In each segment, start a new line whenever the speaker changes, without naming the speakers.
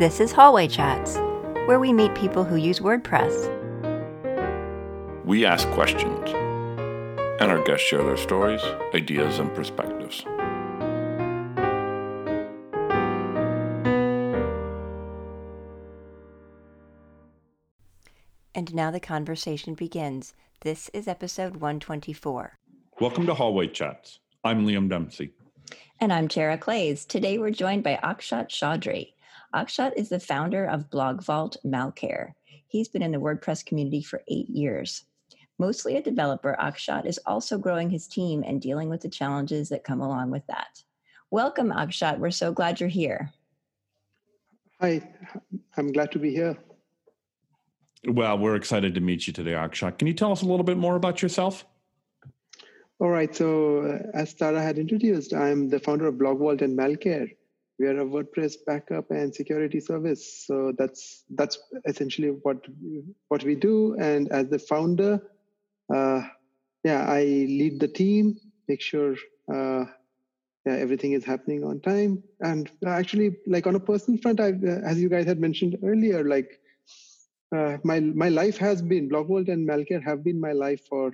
This is Hallway Chats, where we meet people who use WordPress.
We ask questions, and our guests share their stories, ideas, and perspectives.
And now the conversation begins. This is episode 124.
Welcome to Hallway Chats. I'm Liam Dempsey.
And I'm Tara Claeys. Today we're joined by Akshat Choudhary. Akshat is the founder of Blog Vault Malcare. He's been in the WordPress community for eight years. Mostly a developer, Akshat is also growing his team and dealing with the challenges that come along with that. Welcome, Akshat. We're so glad you're here.
Hi, I'm glad to be here.
Well, we're excited to meet you today, Akshat. Can you tell us a little bit more about yourself?
All right. So, uh, as Tara had introduced, I'm the founder of Blog Vault and Malcare. We are a WordPress backup and security service. So that's that's essentially what what we do. And as the founder, uh, yeah, I lead the team, make sure uh, yeah, everything is happening on time. And actually, like on a personal front, I, as you guys had mentioned earlier, like uh, my my life has been Blog and Malcare have been my life for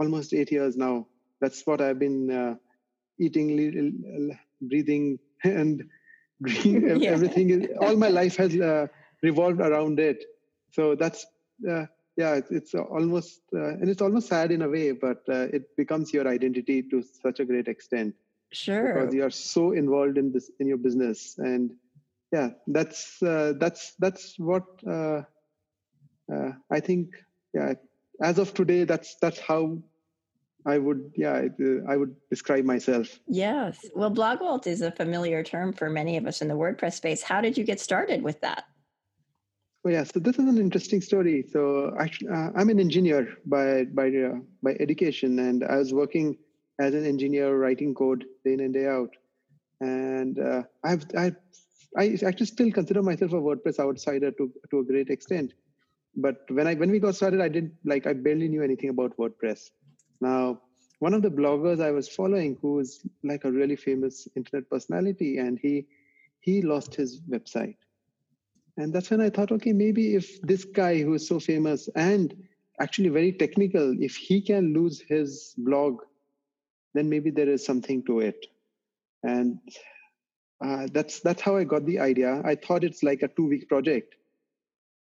almost eight years now. That's what I've been uh, eating, breathing, and yeah. everything. Is, all my life has uh, revolved around it. So that's uh, yeah, it's, it's almost uh, and it's almost sad in a way, but uh, it becomes your identity to such a great extent.
Sure,
because you are so involved in this in your business, and yeah, that's that's that's what uh, I think, yeah, as of today, that's that's how I would, yeah, I would describe myself.
Yes. Well, Blog Vault is a familiar term for many of us in the WordPress space. How did you get started with that?
Well, yeah. So this is an interesting story. So actually, uh, I'm an engineer by by uh, by education, and I was working as an engineer writing code day in and day out. And uh, I've I I actually still consider myself a WordPress outsider to to a great extent but when I when we got started, I didn't like I barely knew anything about WordPress. Now, one of the bloggers I was following, who was like a really famous internet personality, and he he lost his website, and that's when I thought, okay, maybe if this guy who is so famous and actually very technical, if he can lose his blog, then maybe there is something to it, and uh, that's that's how I got the idea. I thought it's like a two week project.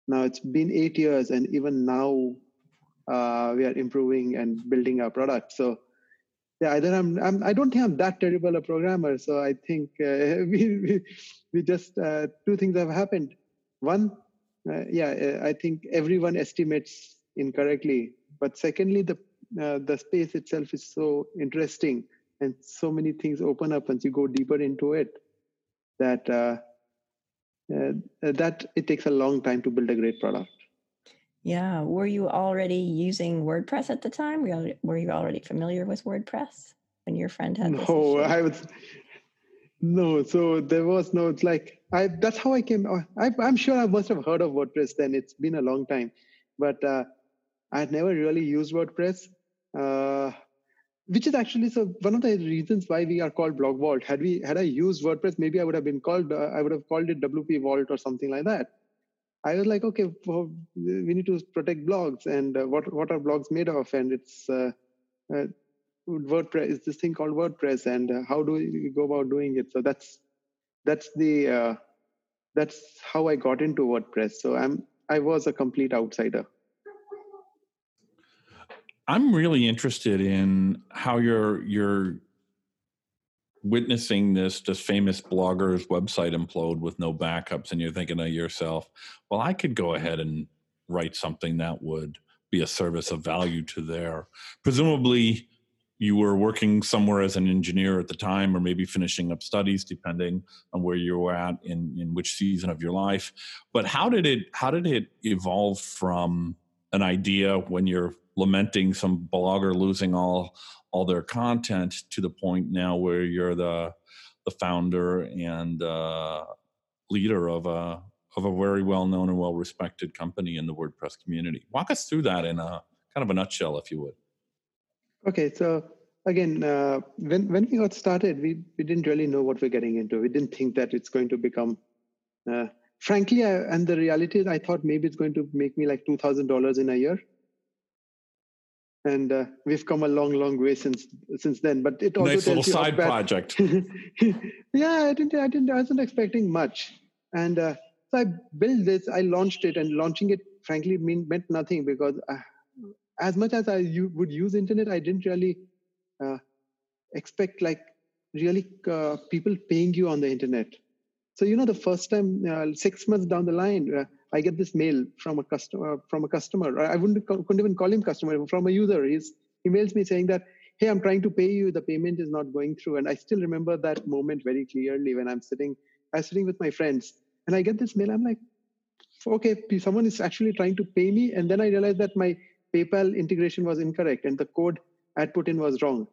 Now it's been eight years, and even now uh, we are improving and building our product. So yeah, either I'm, I'm I don't think I'm that terrible a programmer. So I think uh, we, we, we just uh, two things have happened. One, uh, yeah, uh, I think everyone estimates incorrectly. But secondly, the uh, the space itself is so interesting, and so many things open up once you go deeper into it. That that it takes a long time to build a great product.
Yeah. Were you already using WordPress at the time? Were you, already familiar with WordPress when your friend had this?
No, I was. No, so there was no. It's like I. That's how I came. Uh, I, am sure I must have heard of WordPress then. It's been a long time, but uh, I had never really used WordPress. Uh, which is actually so one of the reasons why we are called blog vault had we had i used wordpress maybe i would have been called uh, i would have called it wp vault or something like that i was like okay well, we need to protect blogs and uh, what what are blogs made of? And it's uh, uh wordpress is this thing called wordpress and uh, how do we go about doing it? So that's that's the uh, that's how i got into wordpress. So i'm i was a complete outsider.
I'm really interested in how you're you're witnessing this this famous blogger's website implode with no backups and you're thinking to yourself well i could go ahead and write something that would be a service of value to their presumably you were working somewhere as an engineer at the time or maybe finishing up studies depending on where you were at in, in which season of your life. But how did it how did it evolve from an idea when you're lamenting some blogger losing all all their content to the point now where you're the the founder and uh, leader of a of a very well known and well respected company in the WordPress community. Walk us through that in a kind of a nutshell, if you would.
Okay, so again, uh, when when we got started, we we didn't really know what we're getting into. We didn't think that it's going to become uh, frankly, I, and the reality is, I thought maybe it's going to make me like two thousand dollars in a year, and uh, we've come a long, long way since since then. But it also
nice
tells
little
you
side project.
yeah, I didn't, I didn't, I wasn't expecting much, and uh, so I built this. I launched it, and launching it, frankly, mean, meant nothing because uh, as much as I would use internet, I didn't really uh, expect like really uh, people paying you on the internet. So you know, the first time, uh, six months down the line, uh, I get this mail from a customer. From a customer, I wouldn't couldn't even call him customer. From a user, he's emails me saying that, "Hey, I'm trying to pay you. The payment is not going through." And I still remember that moment very clearly when I'm sitting, I was sitting with my friends, and I get this mail. I'm like, "Okay, someone is actually trying to pay me." And then I realized that my PayPal integration was incorrect and the code I put in was wrong.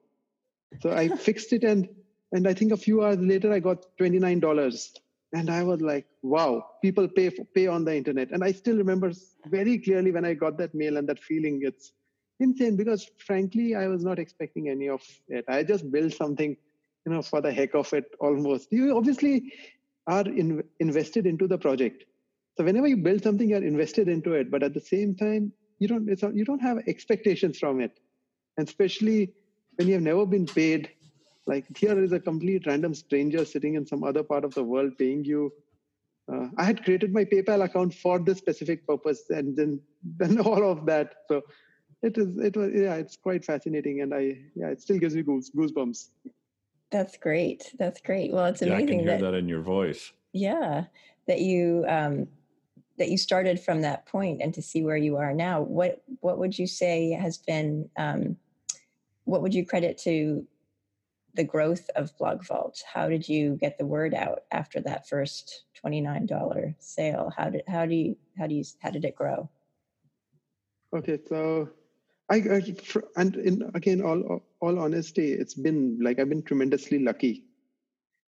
So I fixed it and and I think a few hours later I got $29. And I was like, wow, people pay for, pay on the internet. And I still remember very clearly when I got that mail and that feeling. It's insane because frankly, I was not expecting any of it. I just built something, you know, for the heck of it almost. You obviously are in, invested into the project. So whenever you build something, you're invested into it. But at the same time, you don't you don't have expectations from it and especially when you have never been paid like here is a complete random stranger sitting in some other part of the world paying you uh, i had created my paypal account for this specific purpose and then then all of that. So it is it was yeah it's quite fascinating and i yeah it still gives me goose, goosebumps.
That's great. That's great. Well it's amazing
yeah, i can hear
that,
that in your voice.
Yeah that you um that you started from that point and to see where you are now. What what would you say has been um, what would you credit to the growth of blog vault how did you get the word out after that first $29 sale how did how do you how do you how did it grow
okay so I, I and in again all all honesty it's been like i've been tremendously lucky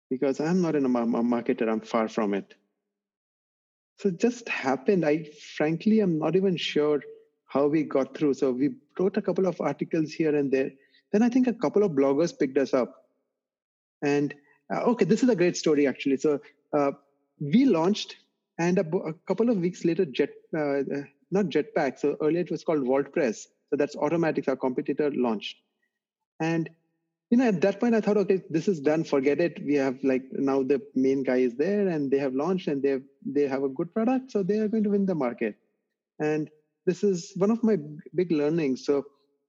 because i'm not in a marketer i'm far from it so it just happened. I frankly I'm not even sure how we got through. So we wrote a couple of articles here and there. Then I think a couple of bloggers picked us up. And uh, okay, this is a great story actually. So uh, we launched, and a, a, couple of weeks later, Jet, uh, uh not Jetpack. So earlier it was called VaultPress. So that's Automattic, our competitor, launched. And you know, at that point, I thought, okay, this is done. Forget it. We have like now the main guy is there, and they have launched, and they have, they have a good product, so they are going to win the market. And this is one of my big learnings. So,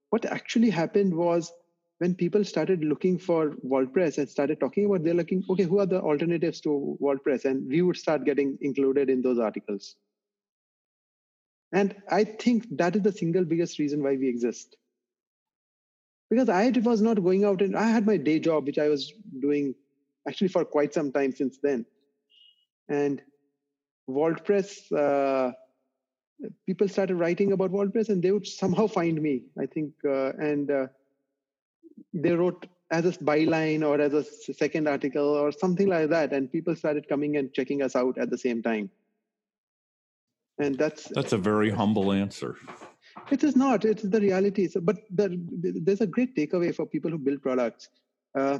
what actually happened was when people started looking for VaultPress and started talking about, they're looking, okay, who are the alternatives to VaultPress, and we would start getting included in those articles. And I think that is the single biggest reason why we exist because I was not going out and I had my day job, which I was doing actually for quite some time since then. And VaultPress, uh, people started writing about VaultPress and they would somehow find me, I think. Uh, and uh, they wrote as a byline or as a second article or something like that. And people started coming and checking us out at the same time. And that's
that's a very humble answer.
It is not. It's the reality. So, but the, there's a great takeaway for people who build products. Uh,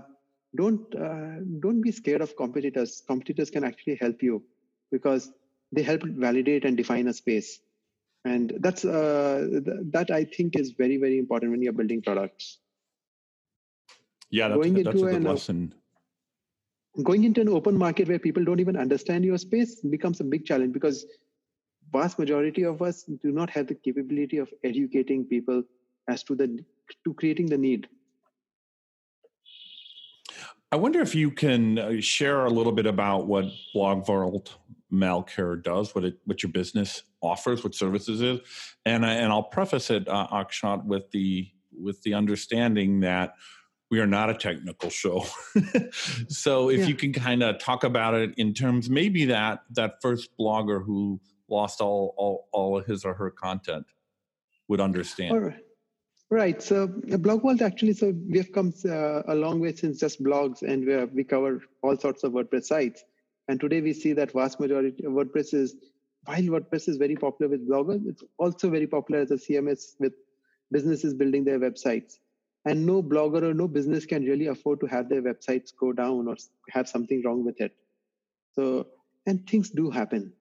don't uh, don't be scared of competitors. Competitors can actually help you because they help validate and define a space, and that's uh, th- that I think is very very important when you're building products.
Yeah, that's, going that's into a good an, lesson.
Going into an open market where people don't even understand your space becomes a big challenge because vast majority of us do not have the capability of educating people as to the to creating the need
i wonder if you can uh, share a little bit about what blog vault malcare does what it what your business offers what services is and I, and i'll preface it uh, akshat with the with the understanding that we are not a technical show so if yeah. you can kind of talk about it in terms maybe that that first blogger who lost all all, all of his or her content would understand.
All right. Right. So Blog Vault actually, so we have come uh, a long way since just blogs, and we, we cover all sorts of WordPress sites. And today we see that vast majority of WordPress is, while WordPress is very popular with bloggers, it's also very popular as a CMS with businesses building their websites. And no blogger or no business can really afford to have their websites go down or have something wrong with it. So, and things do happen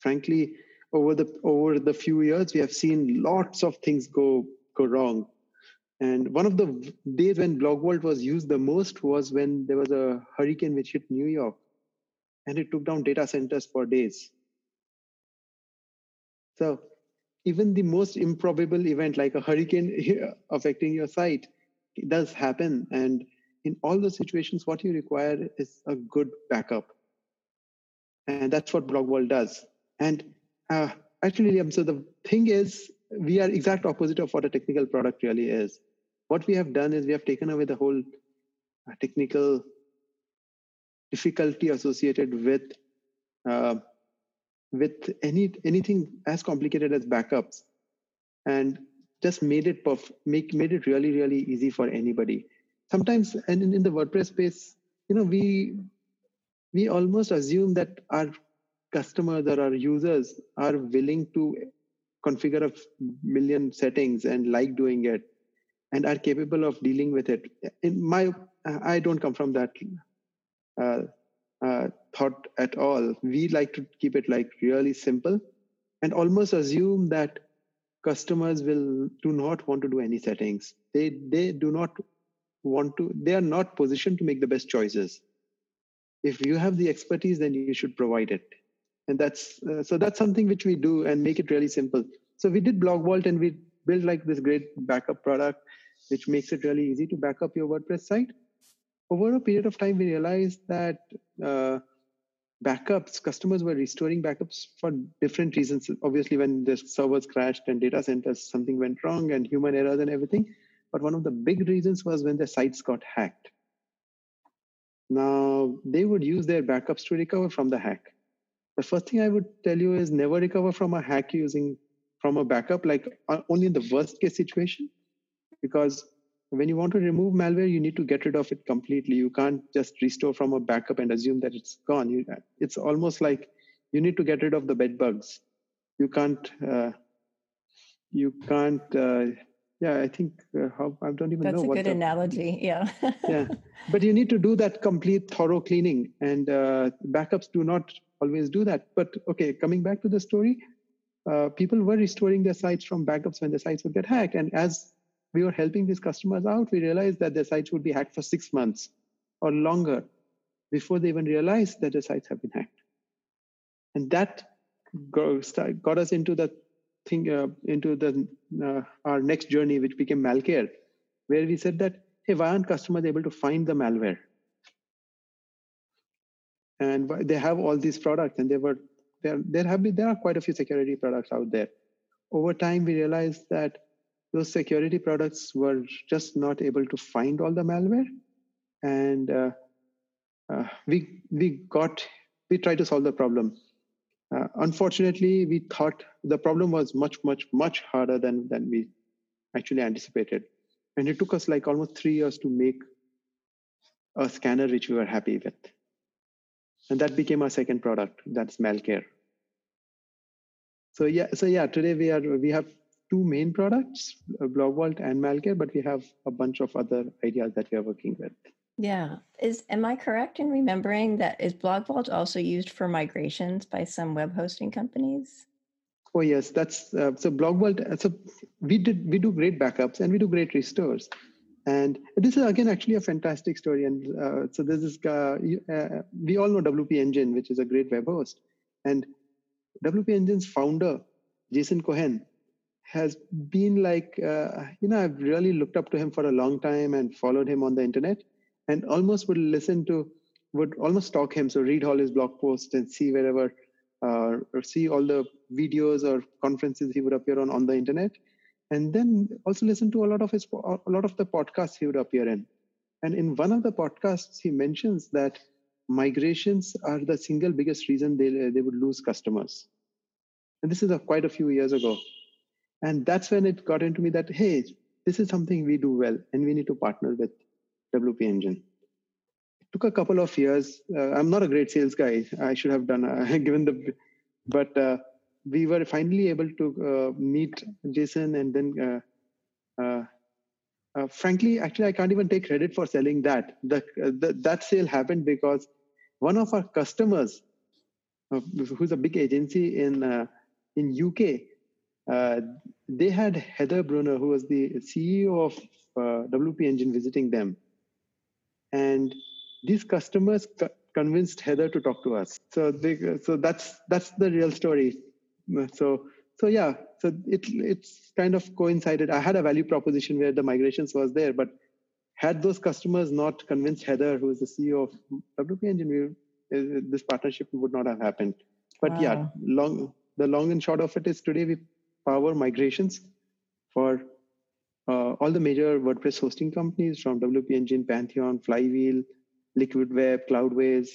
frankly, over the over the few years, we have seen lots of things go go wrong. And one of the days when Blog BlogVault was used the most was when there was a hurricane which hit New York, and it took down data centers for days. So even the most improbable event like a hurricane affecting your site does happen. And in all those situations what you require is a good backup. And that's what BlogVault does. And uh, actually so the thing is we are exact opposite of what a technical product really is. What we have done is we have taken away the whole uh, technical difficulty associated with uh, with any anything as complicated as backups. And just made it perf- make made it really really easy for anybody. Sometimes and in, in the wordpress space you know we we almost assume that our customers or our users are willing to configure a million settings and like doing it and are capable of dealing with it. In my i don't come from that thought at all. We like to keep it like really simple and almost assume that customers will do not want to do any settings. They they do not want to. They are not positioned to make the best choices. If you have the expertise, then you should provide it. And that's uh, so that's something which we do and make it really simple. So we did Blog Vault and we built like this great backup product, which makes it really easy to back up your WordPress site over a period of time, we realized that uh, backups, customers were restoring backups for different reasons. Obviously, when the servers crashed and data centers, something went wrong and human errors and everything. But one of the big reasons was when their sites got hacked. Now, they would use their backups to recover from the hack. The first thing I would tell you is never recover from a hack using from a backup, like uh, only in the worst case situation, because when you want to remove malware you need to get rid of it completely. You can't just restore from a backup and assume that it's gone. You, it's almost like you need to get rid of the bed bugs. You can't uh, you can't uh, yeah i think uh, how i don't even know.
that's a
what
good
the,
analogy yeah.
Yeah. But you need to do that complete thorough cleaning. And uh, backups do not always do that. But okay coming back to the story uh, people were restoring their sites from backups when the sites would get hacked. And as we were helping these customers out, we realized that their sites would be hacked for six months or longer before they even realized that their sites have been hacked. And that got us into the thing, uh, into the uh, our next journey, which became Malcare, where we said that, hey, why aren't customers able to find the malware? And they have all these products, and they were there. There have been there are quite a few security products out there. Over time, we realized that those security products were just not able to find all the malware. And uh, uh, we we got we tried to solve the problem. Uh, unfortunately we thought the problem was much much much harder than than we actually anticipated. And it took us like almost three years to make a scanner which we were happy with. And that became our second product that's malcare. So yeah so yeah today we are we have two main products, uh, BlogVault and Malcare, but we have a bunch of other ideas that we are working with.
Yeah. Is am I correct in remembering that is BlogVault also used for migrations by some web hosting companies?
Oh yes, that's uh, so BlogVault. Uh, so we did we do great backups and we do great restores, and this is again actually a fantastic story. And uh, so this is uh, uh we all know WP Engine, which is a great web host, and WP Engine's founder Jason Cohen has been like, uh, you know, I've really looked up to him for a long time and followed him on the internet and almost would listen to, would almost stalk him. So read all his blog posts and see wherever, uh, or see all the videos or conferences he would appear on on the internet. And then also listen to a lot of his, a lot of the podcasts he would appear in. And in one of the podcasts, he mentions that migrations are the single biggest reason they, they would lose customers. And this is a, quite a few years ago and that's when it got into me that hey this is something we do well and we need to partner with wp engine. It took a couple of years. Uh, i'm not a great sales guy. I should have done uh, given the but uh, we were finally able to uh, meet jason and then uh, uh, frankly actually i can't even take credit for selling that. The, the, that sale happened because one of our customers uh, who's a big agency in uh, in UK. Uh, they had Heather Brunner, who was the CEO of uh, WP Engine, visiting them, and these customers co- convinced Heather to talk to us. So they, so that's that's the real story. So so yeah, so it it's kind of coincided. I had a value proposition where the migrations was there, but had those customers not convinced Heather, who is the CEO of WP Engine, uh, this partnership would not have happened. But wow. yeah, long the long and short of it is today we power migrations for uh, all the major WordPress hosting companies from WP Engine, Pantheon, Flywheel, Liquid Web, Cloudways,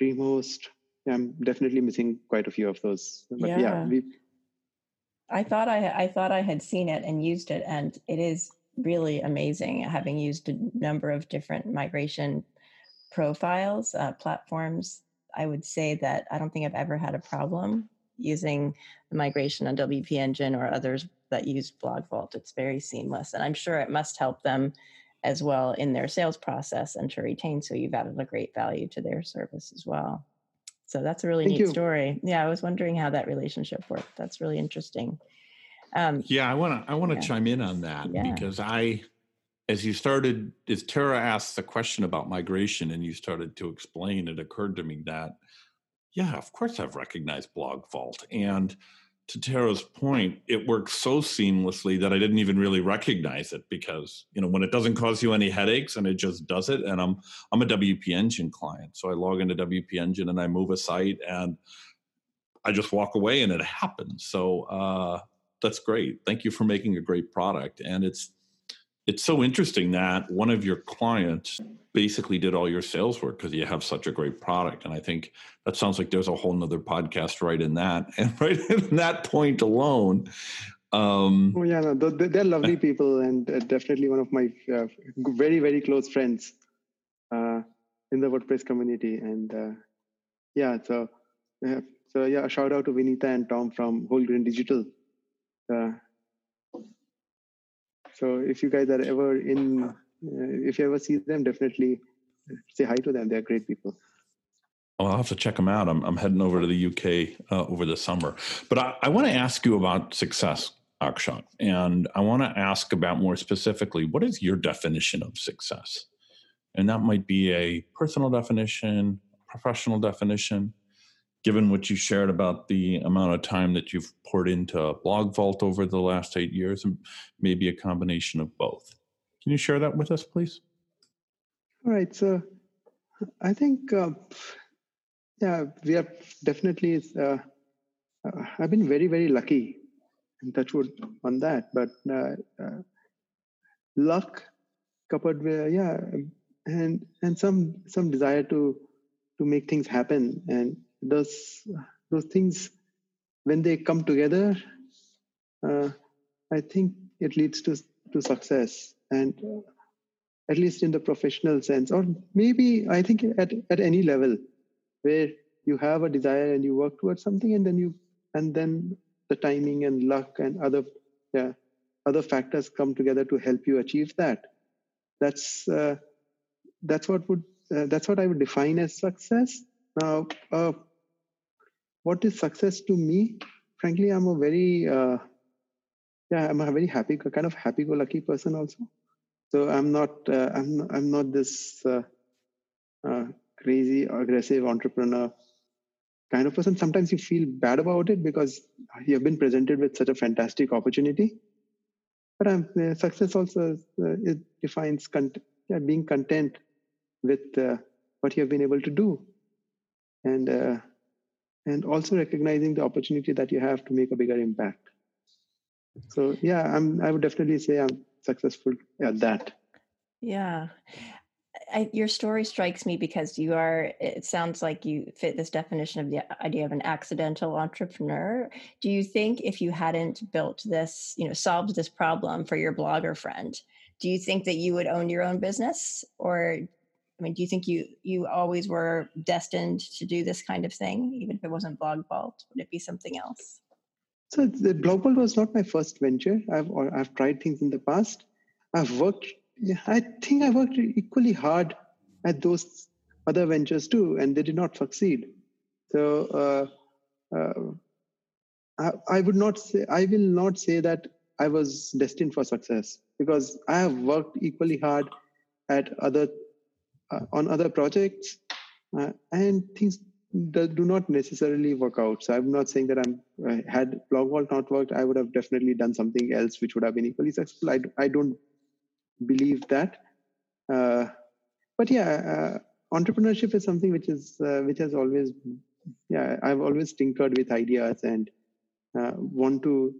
DreamHost. I'm definitely missing quite a few of those. But yeah, yeah we,
I thought I I thought I had seen it and used it, and it is really amazing. Having used a number of different migration profiles, uh, platforms, I would say that I don't think I've ever had a problem using the migration on WP Engine or others that use Blog Vault. It's very seamless, and I'm sure it must help them as well in their sales process and to retain. So you've added a great value to their service as well. So that's a really Thank neat you. story. Yeah, I was wondering how that relationship worked. That's really interesting.
Um, yeah, I want to I want to yeah. chime in on that yeah. because I, as you started, as Tara asked the question about migration and you started to explain, it occurred to me that, yeah, of course I've recognized Blog Vault and to Tara's point, it works so seamlessly that I didn't even really recognize it because you know when it doesn't cause you any headaches and it just does it. And I'm I'm a WP Engine client, so I log into WP Engine and I move a site and I just walk away and it happens. So uh, that's great. Thank you for making a great product. And it's it's so interesting that one of your clients basically did all your sales work because you have such a great product. And I think that sounds like there's a whole nother podcast right in that. And right in that point alone.
Um, oh, yeah, no, they're lovely people and uh, definitely one of my uh, very, very close friends uh, in the WordPress community. And uh, yeah, so, so yeah, a shout out to Vineeta and Tom from Whole Grain Digital. So if you guys are ever in, uh, if you ever see them, definitely say hi to them. They're great people.
Well, I'll have to check them out. I'm, I'm heading over to the UK uh, over the summer. But I, I want to ask you about success, Akshat. And I want to ask about more specifically what is your definition of success? And that might be a personal definition, professional definition given what you shared about the amount of time that you've poured into Blog Vault over the last eight years, and maybe a combination of both. Can you share that with us, please?
All right. So I think, uh, yeah, we are definitely, uh, uh, I've been very, very lucky and touch wood on that. But uh, uh, luck coupled with, yeah, and and some some desire to to make things happen and those those things when they come together uh, i think it leads to to success and uh, at least in the professional sense. Or maybe i think at, at any level where you have a desire and you work towards something and then you and then the timing and luck and other yeah other factors come together to help you achieve that. That's uh, that's what would uh, that's what i would define as success. Now uh, what is success to me? Frankly i'm a very uh, yeah i'm a very happy kind of happy go lucky person also. So i'm not uh, i'm i'm not this uh, uh, crazy aggressive entrepreneur kind of person. Sometimes you feel bad about it because you have been presented with such a fantastic opportunity. But I'm, uh, success also uh, it defines cont- yeah, being content with what you have been able to do. And and also recognizing the opportunity that you have to make a bigger impact. So yeah i'm i would definitely say i'm successful at that.
Yeah. I, your story strikes me because you are it sounds like you fit this definition of the idea of an accidental entrepreneur. Do you think if you hadn't built this you know solved this problem for your blogger friend do you think that you would own your own business or I mean, do you think you you always were destined to do this kind of thing, even if it wasn't Blog Vault? Would it be something else?
So the Blog Vault was not my first venture. I've I've tried things in the past. I've worked. I think I worked equally hard at those other ventures too, and they did not succeed. So uh, uh, I, I would not say I will not say that I was destined for success because I have worked equally hard at other on other projects uh, and things that do not necessarily work out. So I'm not saying that I'm uh, had BlogVault not worked, I would have definitely done something else which would have been equally successful. I, I don't believe that. Uh, but yeah, uh, entrepreneurship is something which is uh, which has always yeah I've always tinkered with ideas and uh, want to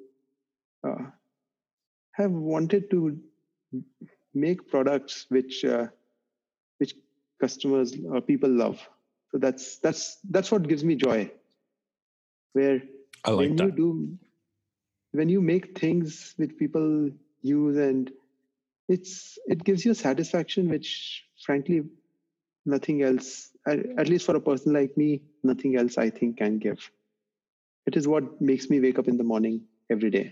have wanted to make products which customers or people love. So that's that's that's what gives me joy. Where
I like
when
that.
you do when you make things which people use and it's it gives you a satisfaction which frankly nothing else at least for a person like me nothing else i think can give. It is what makes me wake up in the morning every day.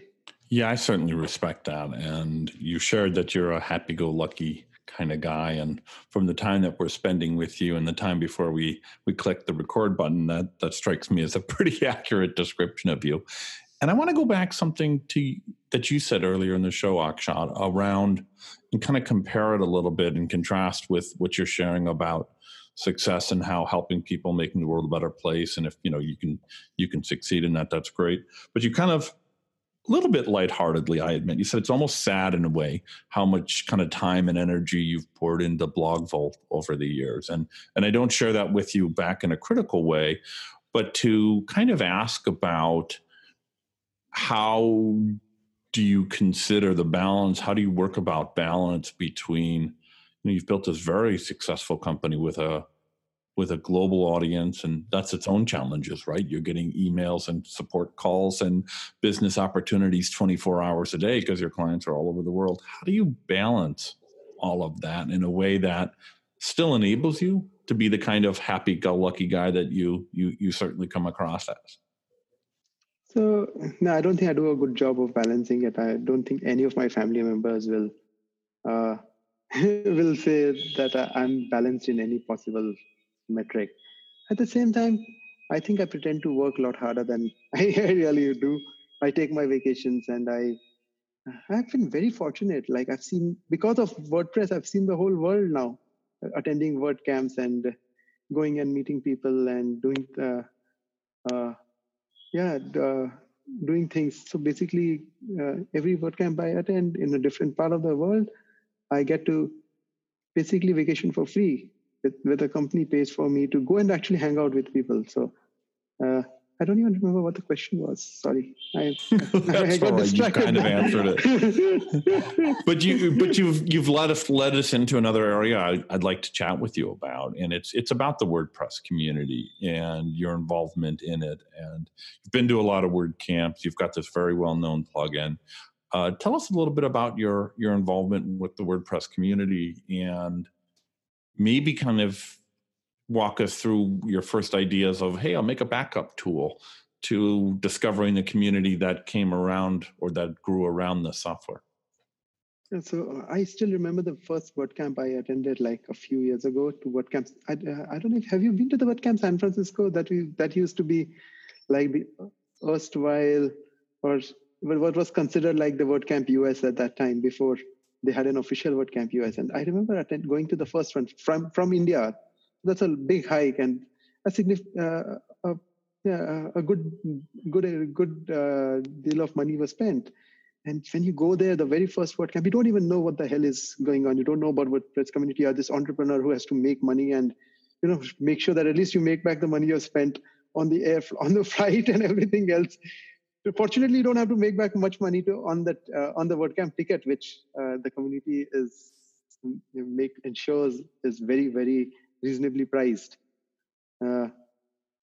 Yeah i certainly respect that. And you shared that you're a happy-go-lucky kind of guy and from the time that we're spending with you and the time before we we click the record button that that strikes me as a pretty accurate description of you. And i want to go back something to that you said earlier in the show akshat around and kind of compare it a little bit and contrast with what you're sharing about success and how helping people making the world a better place and if you know you can you can succeed in that that's great. But you kind of a little bit lightheartedly, I admit. You said it's almost sad in a way how much kind of time and energy you've poured into BlogVault over the years. And and I don't share that with you back in a critical way, but to kind of ask about how do you consider the balance? How do you work about balance between, you know, you've built this very successful company with a with a global audience and that's its own challenges right? You're getting emails and support calls and business opportunities 24 hours a day because your clients are all over the world. How do you balance all of that in a way that still enables you to be the kind of happy go lucky guy that you you you certainly come across as?
So no i don't think i do a good job of balancing it. I don't think any of my family members will uh, will say that i'm balanced in any possible metric. At the same time, I think I pretend to work a lot harder than I really do. I take my vacations and I I've been very fortunate. Like I've seen because of WordPress, I've seen the whole world now, attending WordCamps and going and meeting people and doing uh, uh, yeah uh, doing things. So basically, uh, every WordCamp I attend in a different part of the world, I get to basically vacation for free where the company pays for me to go and actually hang out with people. So uh, I don't even remember what the question was. Sorry, I,
I got right. You kind of answered it, but you but you've you've led us led us into another area I, would like to chat with you about, and it's it's about the WordPress community and your involvement in it. And you've been to a lot of WordCamps. You've got this very well known plugin. Uh, tell us a little bit about your your involvement with the WordPress community and maybe kind of walk us through your first ideas of hey i'll make a backup tool to discovering the community that came around or that grew around the software and
so uh, I still remember the first WordCamp I attended like a few years ago to WordCamp. I, uh, I don't know if have you been to the WordCamp San Francisco that we that used to be like the erstwhile or what was considered like the WordCamp US at that time before they had an official WordCamp US. And I remember attend, going to the first one from, from India. That's a big hike and a significant, uh, a, yeah, a good, good, good uh, deal of money was spent. And when you go there, the very first WordCamp, you don't even know what the hell is going on. You don't know about WordPress community. You're this entrepreneur who has to make money and, you know, make sure that at least you make back the money you've spent on the air, on the flight and everything else fortunately you don't have to make back much money to on that uh, on the WordCamp ticket, which uh, the community is make ensures is very very reasonably priced. Uh,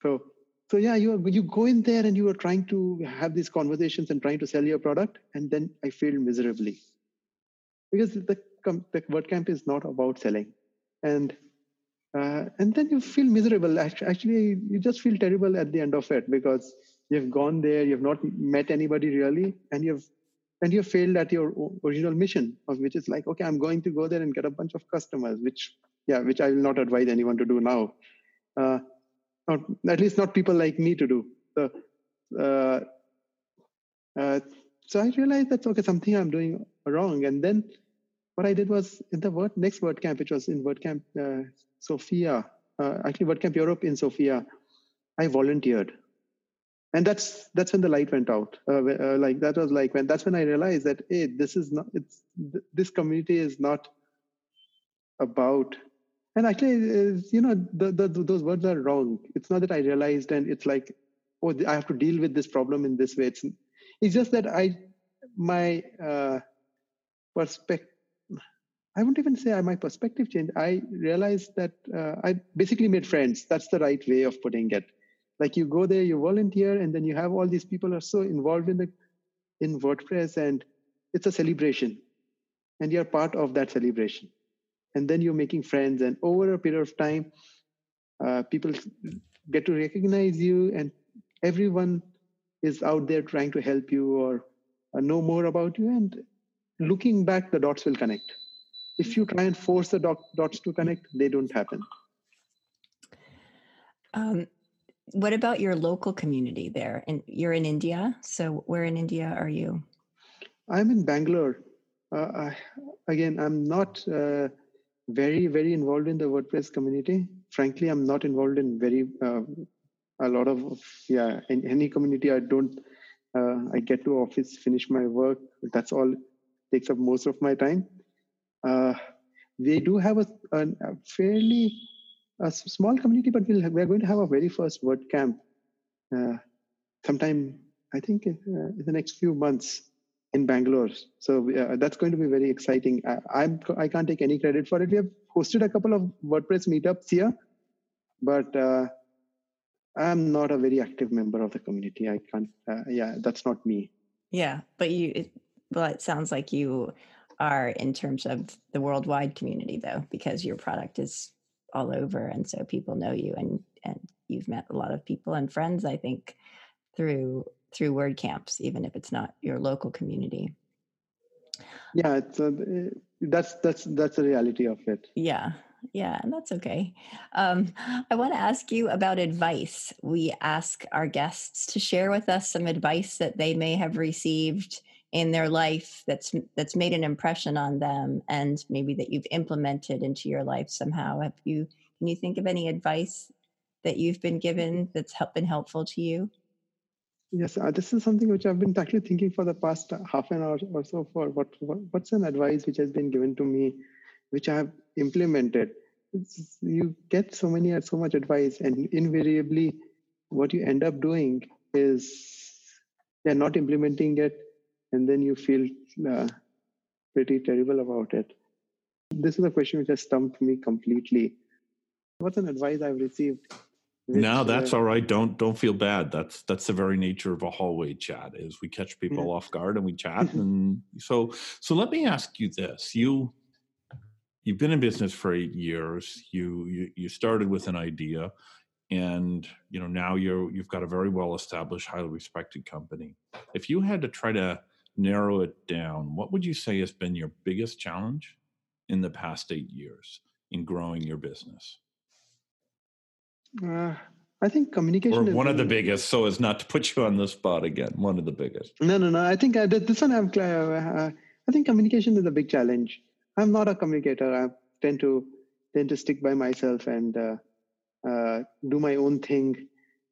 so so yeah, you you go in there and you are trying to have these conversations and trying to sell your product, and then I failed miserably because the the WordCamp is not about selling, and uh, and then you feel miserable. Actually, you just feel terrible at the end of it because you've gone there you've not met anybody really and you've and you've failed at your original mission of which is like okay i'm going to go there and get a bunch of customers which yeah which i will not advise anyone to do now uh, or at least not people like me to do. So, uh, uh, so I realized that's okay, something I'm doing wrong. And then what I did was in the word, next WordCamp, which was in WordCamp uh, Sofia, uh, actually WordCamp Europe in Sofia, I volunteered. And that's that's when the light went out. Uh, uh, like that was like when that's when I realized that hey, this is not it's this community is not about and actually you know the, the, those words are wrong. It's not that i realized and it's like oh i have to deal with this problem in this way. It's it's just that i my uh, perspective i wouldn't even say my perspective changed. I realized that uh, i basically made friends. That's the right way of putting it like you go there you volunteer and then you have all these people are so involved in the in wordpress and it's a celebration. And you're part of that celebration. And then you're making friends and over a period of time uh, people get to recognize you and everyone is out there trying to help you or uh, know more about you. And looking back the dots will connect. If you try and force the dot, dots to connect they don't happen.
Um, what about your local community there? And you're in india so where in india are you?
I'm in bangalore. Uh, I, again i'm not uh, very very involved in the wordpress community. Frankly i'm not involved in very uh, a lot of yeah in any community. I don't uh, i get to office finish my work. That's all. Takes up most of my time. Uh, we do have a, a fairly a small community but we'll, we're going to have a very first wordcamp uh, sometime i think uh, in the next few months in Bangalore. So uh, that's going to be very exciting. I, I'm I can't take any credit for it. We have hosted a couple of WordPress meetups here, but uh, I'm not a very active member of the community. I can't. Uh, yeah, that's not me.
Yeah, but you. It, well, it sounds like you are in terms of the worldwide community, though, because your product is all over, and so people know you, and and you've met a lot of people and friends. I think through through WordCamps, even if it's not your local community.
Yeah, it's a, eh, that's that's that's the reality of it.
Yeah, yeah, and that's okay. Um, I want to ask you about advice. We ask our guests to share with us some advice that they may have received in their life that's that's made an impression on them, and maybe that you've implemented into your life somehow. Have you? Can you think of any advice that you've been given that's help, been helpful to you?
Yes, uh, this is something which I've been actually thinking for the past half an hour or so. For what, what what's an advice which has been given to me, which I have implemented. You get so many so much advice, and invariably, what you end up doing is they're not implementing it, and then you feel uh, pretty terrible about it. This is a question which has stumped me completely. What's an advice I've received
no, that's uh, all right. Don't don't feel bad. That's that's the very nature of a hallway chat. Is we catch people yeah. off guard and we chat. and so so let me ask you this: you you've been in business for eight years. You you, you started with an idea, and you know now you're you've got a very well established, highly respected company. If you had to try to narrow it down, what would you say has been your biggest challenge in the past eight years in growing your business?
Uh, I think communication.
Or one of the biggest, so as not to put you on the spot again. One of the biggest.
No, no, no. I think uh, this one. I'm. Uh, I think communication is a big challenge. I'm not a communicator. I tend to tend to stick by myself and uh, uh, do my own thing.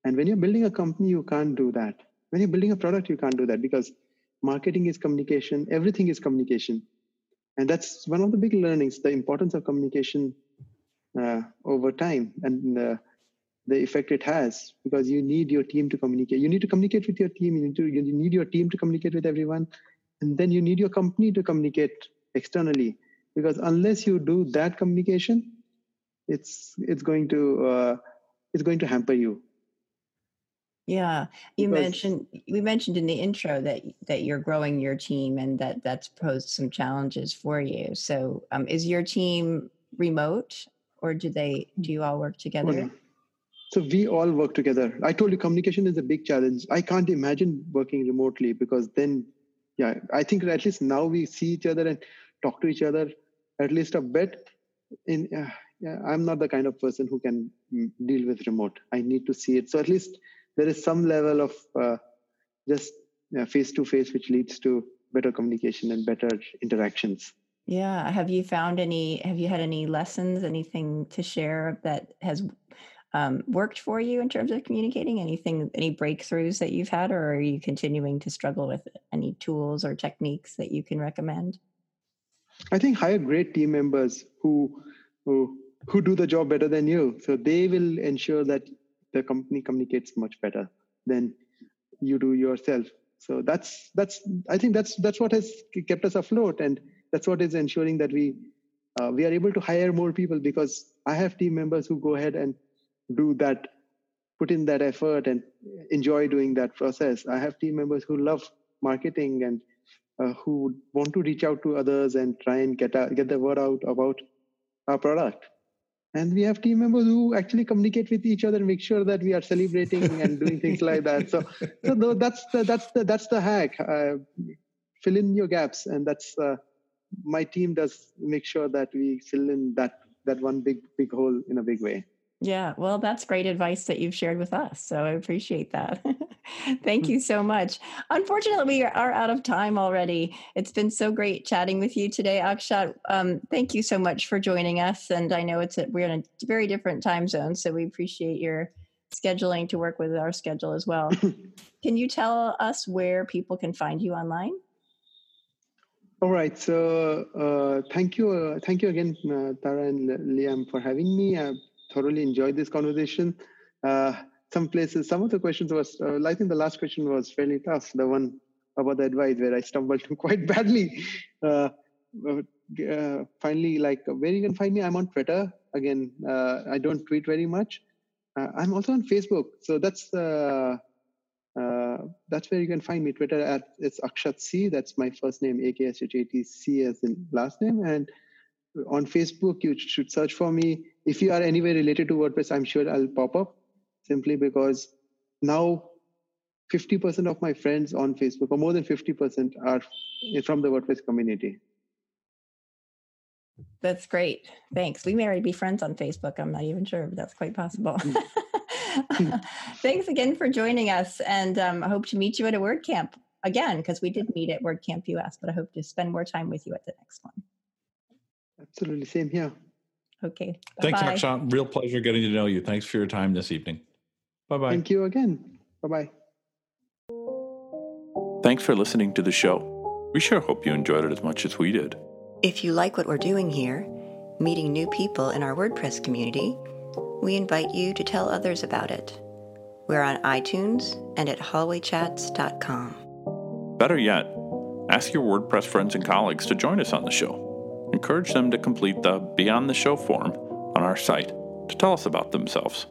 And when you're building a company, you can't do that. When you're building a product, you can't do that because marketing is communication. Everything is communication, and that's one of the big learnings: the importance of communication uh, over time. And uh, the effect it has because you need your team to communicate you need to communicate with your team you need to you need your team to communicate with everyone and then you need your company to communicate externally because unless you do that communication it's it's going to uh, it's going to hamper you
yeah you because, mentioned we mentioned in the intro that that you're growing your team and that that's posed some challenges for you so um, is your team remote or do they do you all work together well,
so we all work together. I told you communication is a big challenge. I can't imagine working remotely because then, yeah, I think at least now we see each other and talk to each other at least a bit. In uh, yeah, I'm not the kind of person who can deal with remote. I need to see it. So at least there is some level of uh, just face to face, which leads to better communication and better interactions.
Yeah. Have you found any? Have you had any lessons? Anything to share that has um, worked for you in terms of communicating? Anything? Any breakthroughs that you've had, or are you continuing to struggle with any tools or techniques that you can recommend?
I think hire great team members who who who do the job better than you. So they will ensure that the company communicates much better than you do yourself. So that's that's I think that's that's what has kept us afloat, and that's what is ensuring that we uh, we are able to hire more people because I have team members who go ahead and do that, put in that effort, and enjoy doing that process. I have team members who love marketing and uh, who want to reach out to others and try and get a, get the word out about our product and we have team members who actually communicate with each other and make sure that we are celebrating and doing things like that. So so that's the that's the that's the hack. Uh, fill in your gaps. And that's uh, my team does make sure that we fill in that that one big big hole in a big way.
Yeah, well, that's great advice that you've shared with us. So I appreciate that. Thank you so much. Unfortunately, we are out of time already. It's been so great chatting with you today, Akshat. Um, thank you so much for joining us. And I know it's a, we're in a very different time zone, so we appreciate your scheduling to work with our schedule as well. can you tell us where people can find you online?
All right. So uh, thank you, uh, thank you again, uh, Tara and Liam, for having me. I thoroughly enjoyed this conversation. Uh, some places, some of the questions was, uh, I think the last question was fairly tough. The one about the advice where I stumbled quite badly. Uh, uh, finally, like where you can find me, I'm on Twitter. Again, uh, I don't tweet very much. Uh, I'm also on Facebook. So that's that's where you can find me. Twitter at it's Akshat C. That's my first name, A K S H A T C as in last name. And on Facebook, you should search for me. If you are anywhere related to WordPress, I'm sure I'll pop up simply because now 50% of my friends on Facebook, or more than 50%, are from the WordPress community.
That's great. Thanks. We may already be friends on Facebook. I'm not even sure, but that's quite possible. Mm. Thanks again for joining us. And um, I hope to meet you at a WordCamp again, because we did meet at WordCamp US, but I hope to spend more time with you at the next one.
Absolutely. Same here.
Okay.
Thanks, Akshat. Real pleasure getting to know you. Thanks for your time this evening. Bye bye.
Thank you again. Bye bye.
Thanks for listening to the show. We sure hope you enjoyed it as much as we did.
If you like what we're doing here, meeting new people in our WordPress community, we invite you to tell others about it. We're on iTunes and at hallwaychats.com.
Better yet, ask your WordPress friends and colleagues to join us on the show encourage them to complete the Be on the Show form on our site to tell us about themselves.